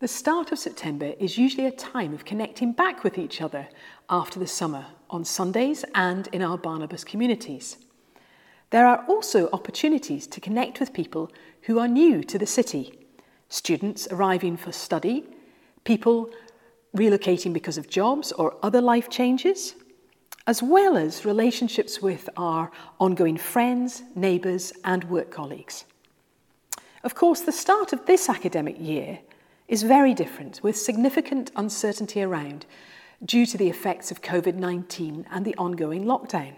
The start of September is usually a time of connecting back with each other after the summer on Sundays and in our Barnabas communities. There are also opportunities to connect with people who are new to the city students arriving for study, people relocating because of jobs or other life changes, as well as relationships with our ongoing friends, neighbours, and work colleagues. Of course, the start of this academic year is very different, with significant uncertainty around due to the effects of COVID 19 and the ongoing lockdown.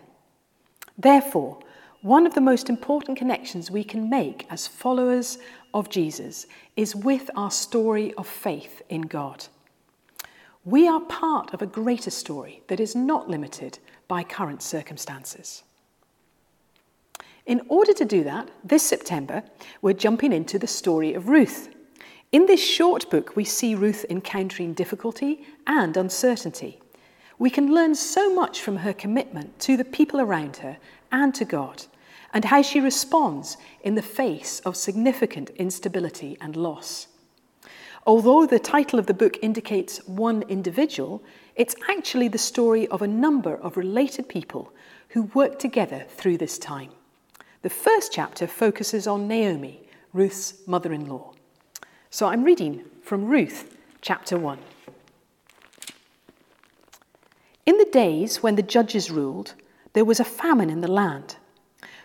Therefore, one of the most important connections we can make as followers of Jesus is with our story of faith in God. We are part of a greater story that is not limited by current circumstances. In order to do that, this September, we're jumping into the story of Ruth. In this short book, we see Ruth encountering difficulty and uncertainty. We can learn so much from her commitment to the people around her and to God, and how she responds in the face of significant instability and loss. Although the title of the book indicates one individual, it's actually the story of a number of related people who work together through this time. The first chapter focuses on Naomi, Ruth's mother in law. So I'm reading from Ruth chapter 1. In the days when the judges ruled, there was a famine in the land.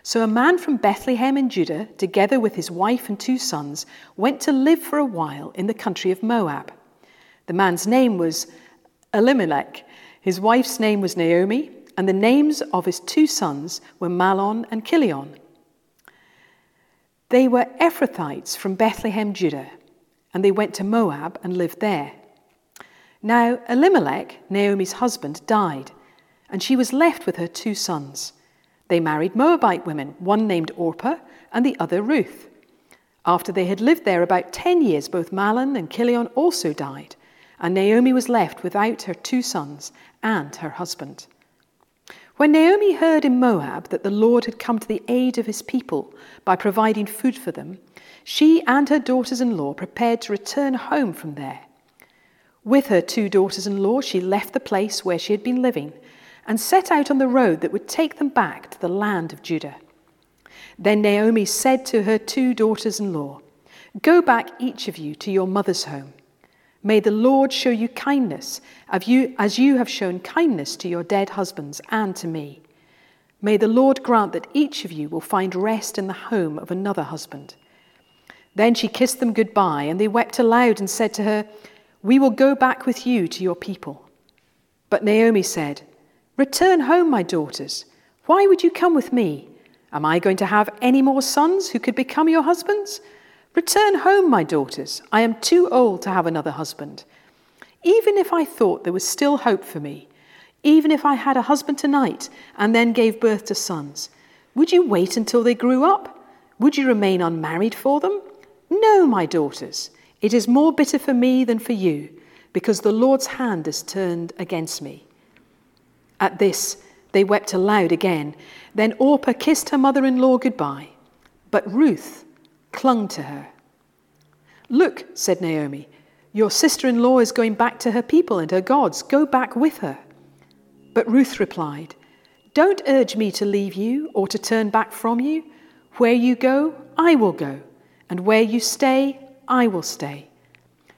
So a man from Bethlehem in Judah, together with his wife and two sons, went to live for a while in the country of Moab. The man's name was Elimelech, his wife's name was Naomi, and the names of his two sons were Mahlon and Chilion. They were Ephrathites from Bethlehem, Judah and they went to Moab and lived there. Now, Elimelech, Naomi's husband, died, and she was left with her two sons. They married Moabite women, one named Orpah and the other Ruth. After they had lived there about ten years, both Mahlon and Chilion also died, and Naomi was left without her two sons and her husband. When Naomi heard in Moab that the Lord had come to the aid of his people by providing food for them, she and her daughters in law prepared to return home from there. With her two daughters in law, she left the place where she had been living and set out on the road that would take them back to the land of Judah. Then Naomi said to her two daughters in law, Go back, each of you, to your mother's home. May the Lord show you kindness as you have shown kindness to your dead husbands and to me. May the Lord grant that each of you will find rest in the home of another husband. Then she kissed them goodbye, and they wept aloud and said to her, We will go back with you to your people. But Naomi said, Return home, my daughters. Why would you come with me? Am I going to have any more sons who could become your husbands? Return home, my daughters. I am too old to have another husband. Even if I thought there was still hope for me, even if I had a husband tonight and then gave birth to sons, would you wait until they grew up? Would you remain unmarried for them? No, my daughters, it is more bitter for me than for you, because the Lord's hand has turned against me. At this, they wept aloud again. Then Orpah kissed her mother in law goodbye, but Ruth clung to her. Look, said Naomi, your sister in law is going back to her people and her gods. Go back with her. But Ruth replied, Don't urge me to leave you or to turn back from you. Where you go, I will go and where you stay, I will stay.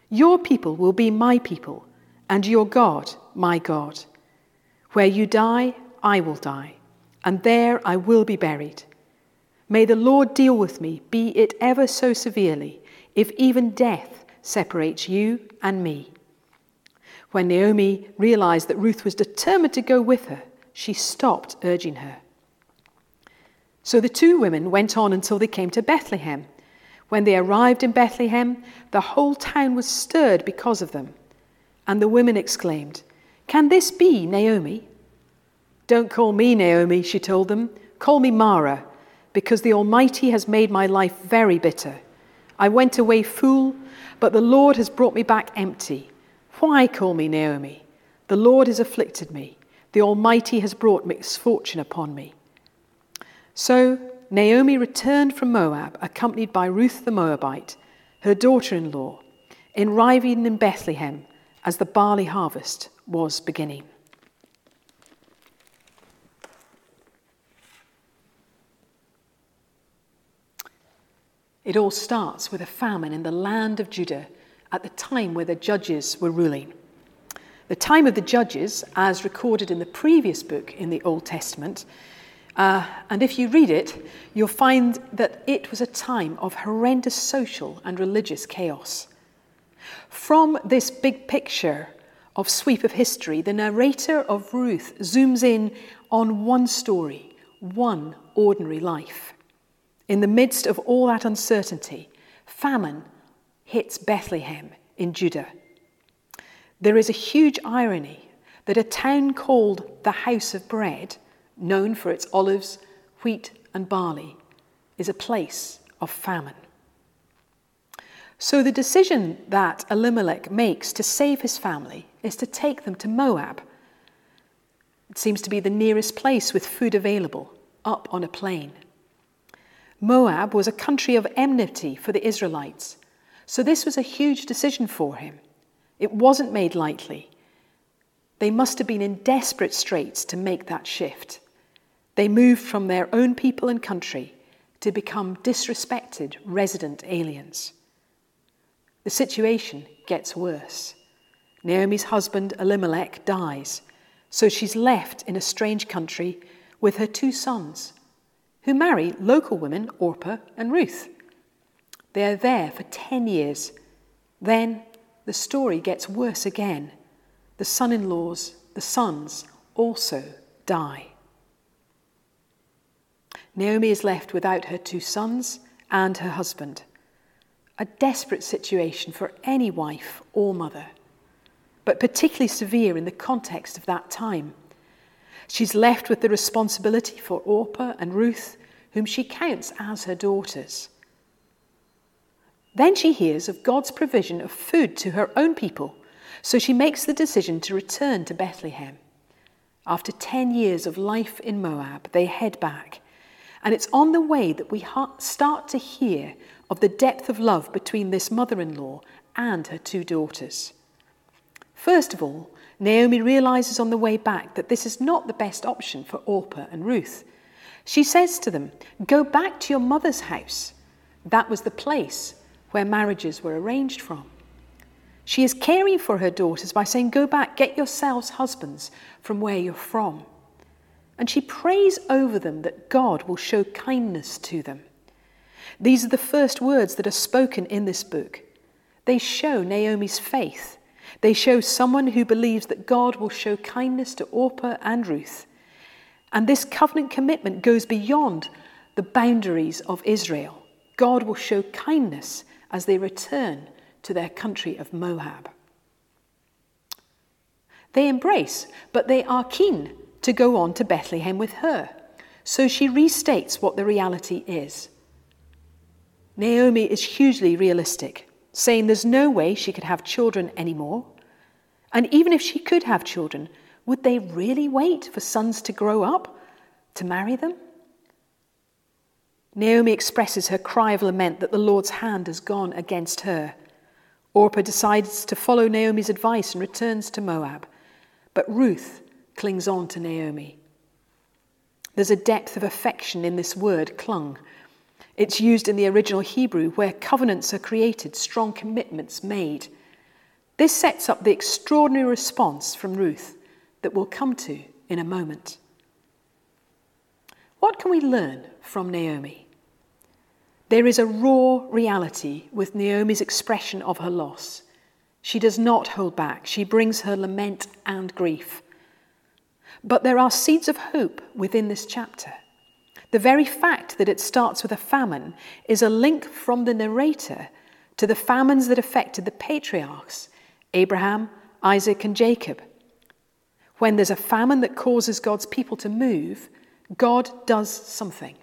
Your people will be my people, and your God, my God. Where you die, I will die, and there I will be buried. May the Lord deal with me, be it ever so severely, if even death separates you and me. When Naomi realized that Ruth was determined to go with her, she stopped urging her. So the two women went on until they came to Bethlehem when they arrived in Bethlehem, the whole town was stirred because of them. And the women exclaimed, Can this be Naomi? Don't call me Naomi, she told them. Call me Mara, because the Almighty has made my life very bitter. I went away full, but the Lord has brought me back empty. Why call me Naomi? The Lord has afflicted me. The Almighty has brought misfortune upon me. So Naomi returned from Moab, accompanied by Ruth the Moabite, her daughter in law, arriving in Bethlehem as the barley harvest was beginning. It all starts with a famine in the land of Judah at the time where the judges were ruling. The time of the judges, as recorded in the previous book in the Old Testament, uh, and if you read it, you'll find that it was a time of horrendous social and religious chaos. From this big picture of sweep of history, the narrator of Ruth zooms in on one story, one ordinary life. In the midst of all that uncertainty, famine hits Bethlehem in Judah. There is a huge irony that a town called the House of Bread, known for its olives, wheat, and barley, is a place of famine. So the decision that Elimelech makes to save his family is to take them to Moab. It seems to be the nearest place with food available, up on a plain. Moab was a country of enmity for the Israelites, so this was a huge decision for him. It wasn't made lightly. They must have been in desperate straits to make that shift. They moved from their own people and country to become disrespected resident aliens. The situation gets worse. Naomi's husband Elimelech dies, so she's left in a strange country with her two sons, who marry local women Orpah and Ruth. They are there for 10 years. Then the story gets worse again. The son in laws, the sons, also die. Naomi is left without her two sons and her husband a desperate situation for any wife or mother, but particularly severe in the context of that time. She's left with the responsibility for Orpah and Ruth, whom she counts as her daughters. Then she hears of God's provision of food to her own people, so she makes the decision to return to Bethlehem. After 10 years of life in Moab, they head back. And it's on the way that we start to hear of the depth of love between this mother in law and her two daughters. First of all, Naomi realizes on the way back that this is not the best option for Orpah and Ruth. She says to them, Go back to your mother's house. That was the place where marriages were arranged from. She is caring for her daughters by saying, Go back, get yourselves husbands from where you're from. And she prays over them that God will show kindness to them. These are the first words that are spoken in this book. They show Naomi's faith. They show someone who believes that God will show kindness to Orpah and Ruth. And this covenant commitment goes beyond the boundaries of Israel. God will show kindness as they return to their country of Moab. They embrace, but they are keen to go on to Bethlehem with her. So she restates what the reality is. Naomi is hugely realistic, saying there's no way she could have children anymore. And even if she could have children, would they really wait for sons to grow up to marry them? Naomi expresses her cry of lament that the Lord's hand has gone against her. Orpah decides to follow Naomi's advice and returns to Moab, but Ruth clings on to Naomi. There's a depth of affection in this word, clung, it's used in the original Hebrew where covenants are created, strong commitments made. This sets up the extraordinary response from Ruth that we'll come to in a moment. What can we learn from Naomi? There is a raw reality with Naomi's expression of her loss. She does not hold back, she brings her lament and grief. But there are seeds of hope within this chapter. The very fact that it starts with a famine is a link from the narrator to the famines that affected the patriarchs Abraham, Isaac, and Jacob. When there's a famine that causes God's people to move, God does something.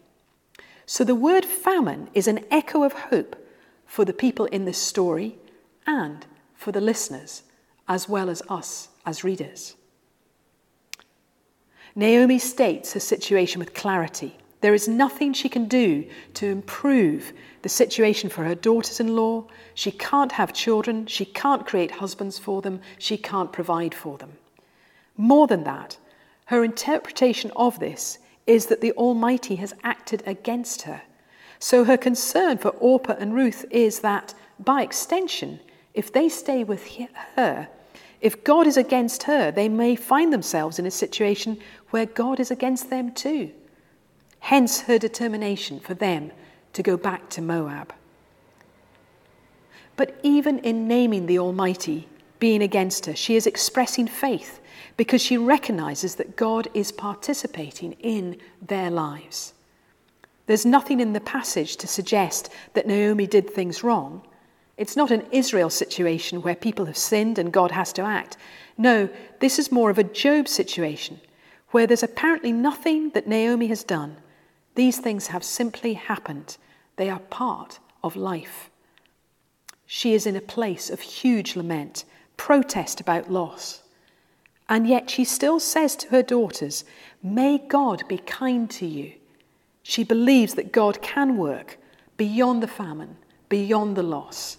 So the word famine is an echo of hope for the people in this story and for the listeners, as well as us as readers. Naomi states her situation with clarity There is nothing she can do to improve the situation for her daughters in law. She can't have children. She can't create husbands for them. She can't provide for them. More than that, her interpretation of this is that the Almighty has acted against her. So her concern for Orpah and Ruth is that, by extension, if they stay with her, if God is against her, they may find themselves in a situation where God is against them too. Hence her determination for them to go back to Moab. But even in naming the Almighty being against her, she is expressing faith because she recognizes that God is participating in their lives. There's nothing in the passage to suggest that Naomi did things wrong. It's not an Israel situation where people have sinned and God has to act. No, this is more of a Job situation where there's apparently nothing that Naomi has done these things have simply happened, they are part of life. She is in a place of huge lament, protest about loss. And yet she still says to her daughters, May God be kind to you. She believes that God can work beyond the famine, beyond the loss.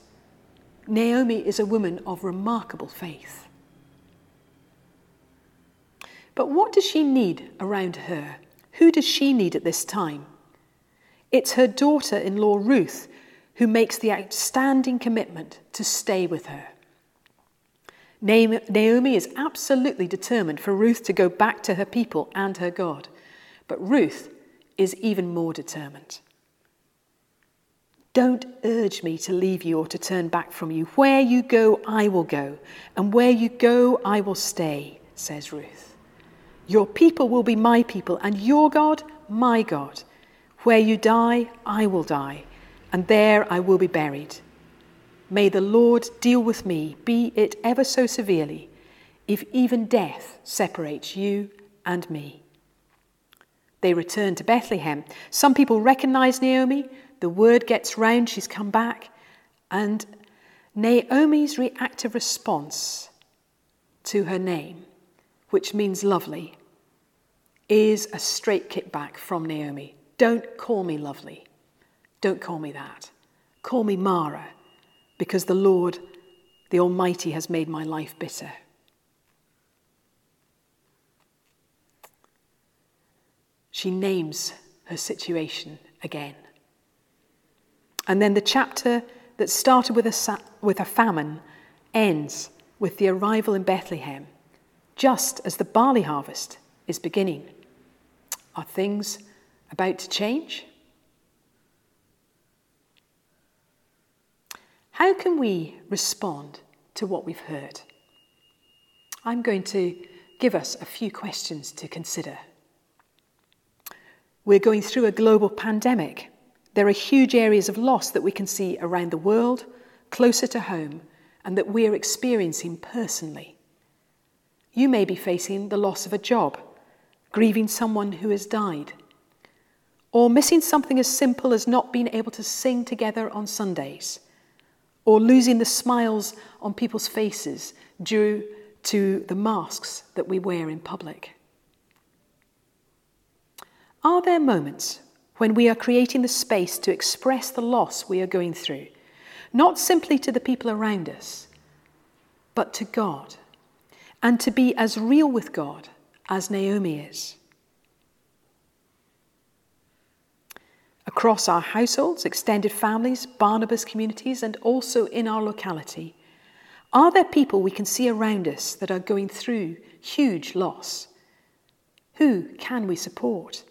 Naomi is a woman of remarkable faith. But what does she need around her who does she need at this time? It's her daughter in law, Ruth, who makes the outstanding commitment to stay with her. Naomi is absolutely determined for Ruth to go back to her people and her God, but Ruth is even more determined. Don't urge me to leave you or to turn back from you. Where you go, I will go, and where you go, I will stay, says Ruth. Your people will be my people, and your God, my God. Where you die, I will die, and there I will be buried. May the Lord deal with me, be it ever so severely, if even death separates you and me. They return to Bethlehem. Some people recognize Naomi. The word gets round she's come back. And Naomi's reactive response to her name, which means lovely, is a straight kickback from Naomi. Don't call me lovely. Don't call me that. Call me Mara, because the Lord, the Almighty, has made my life bitter. She names her situation again. And then the chapter that started with a, with a famine ends with the arrival in Bethlehem, just as the barley harvest is beginning. Are things about to change? How can we respond to what we've heard? I'm going to give us a few questions to consider. We're going through a global pandemic. There are huge areas of loss that we can see around the world, closer to home, and that we're experiencing personally. You may be facing the loss of a job grieving someone who has died, or missing something as simple as not being able to sing together on Sundays, or losing the smiles on people's faces due to the masks that we wear in public. Are there moments when we are creating the space to express the loss we are going through, not simply to the people around us, but to God, and to be as real with God as Naomi is. Across our households, extended families, Barnabas communities, and also in our locality, are there people we can see around us that are going through huge loss? Who can we support?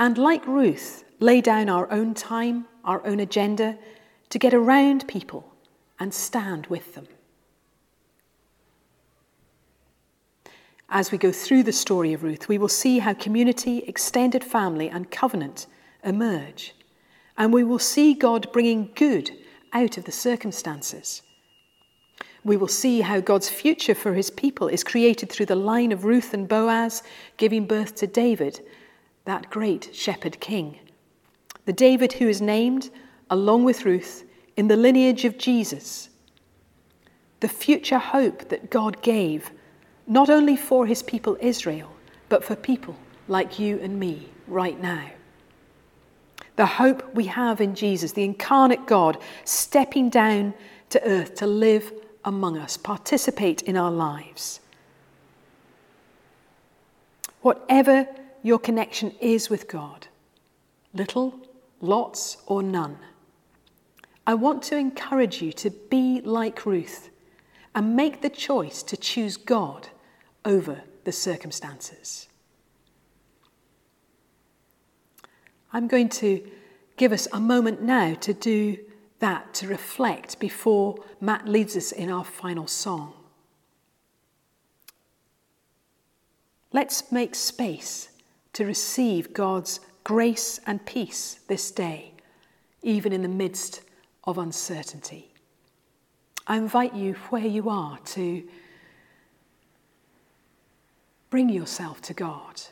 And like Ruth, lay down our own time, our own agenda to get around people and stand with them. As we go through the story of Ruth, we will see how community, extended family, and covenant emerge. And we will see God bringing good out of the circumstances. We will see how God's future for his people is created through the line of Ruth and Boaz, giving birth to David, that great shepherd king. The David who is named, along with Ruth, in the lineage of Jesus. The future hope that God gave not only for his people Israel, but for people like you and me right now. the hope we have in Jesus, the incarnate God, stepping down to earth to live among us, participate in our lives. Whatever your connection is with God, little, lots, or none, I want to encourage you to be like Ruth and make the choice to choose God over the circumstances. I'm going to give us a moment now to do that, to reflect before Matt leads us in our final song. Let's make space to receive God's grace and peace this day, even in the midst of uncertainty. I invite you, where you are, to bring yourself to God.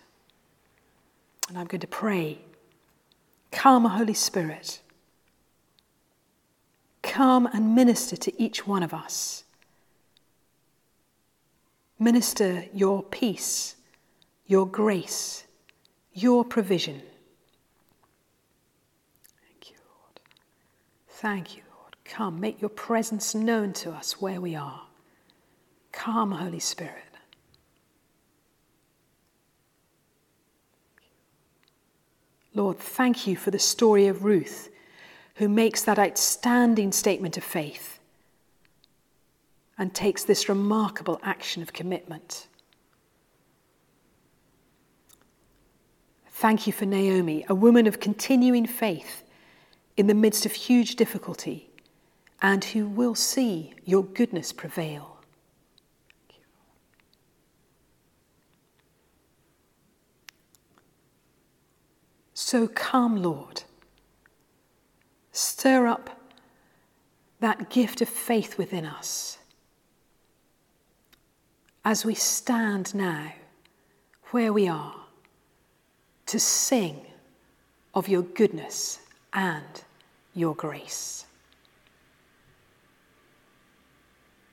And I'm going to pray. Come, Holy Spirit. Come and minister to each one of us. Minister your peace your grace, your provision. Thank you, Lord. Thank you, Lord. Come, make your presence known to us where we are. Come, Holy Spirit. Lord, thank you for the story of Ruth, who makes that outstanding statement of faith and takes this remarkable action of commitment. Thank you for Naomi, a woman of continuing faith in the midst of huge difficulty and who will see your goodness prevail. So come, Lord. Stir up that gift of faith within us as we stand now where we are to sing of your goodness and your grace.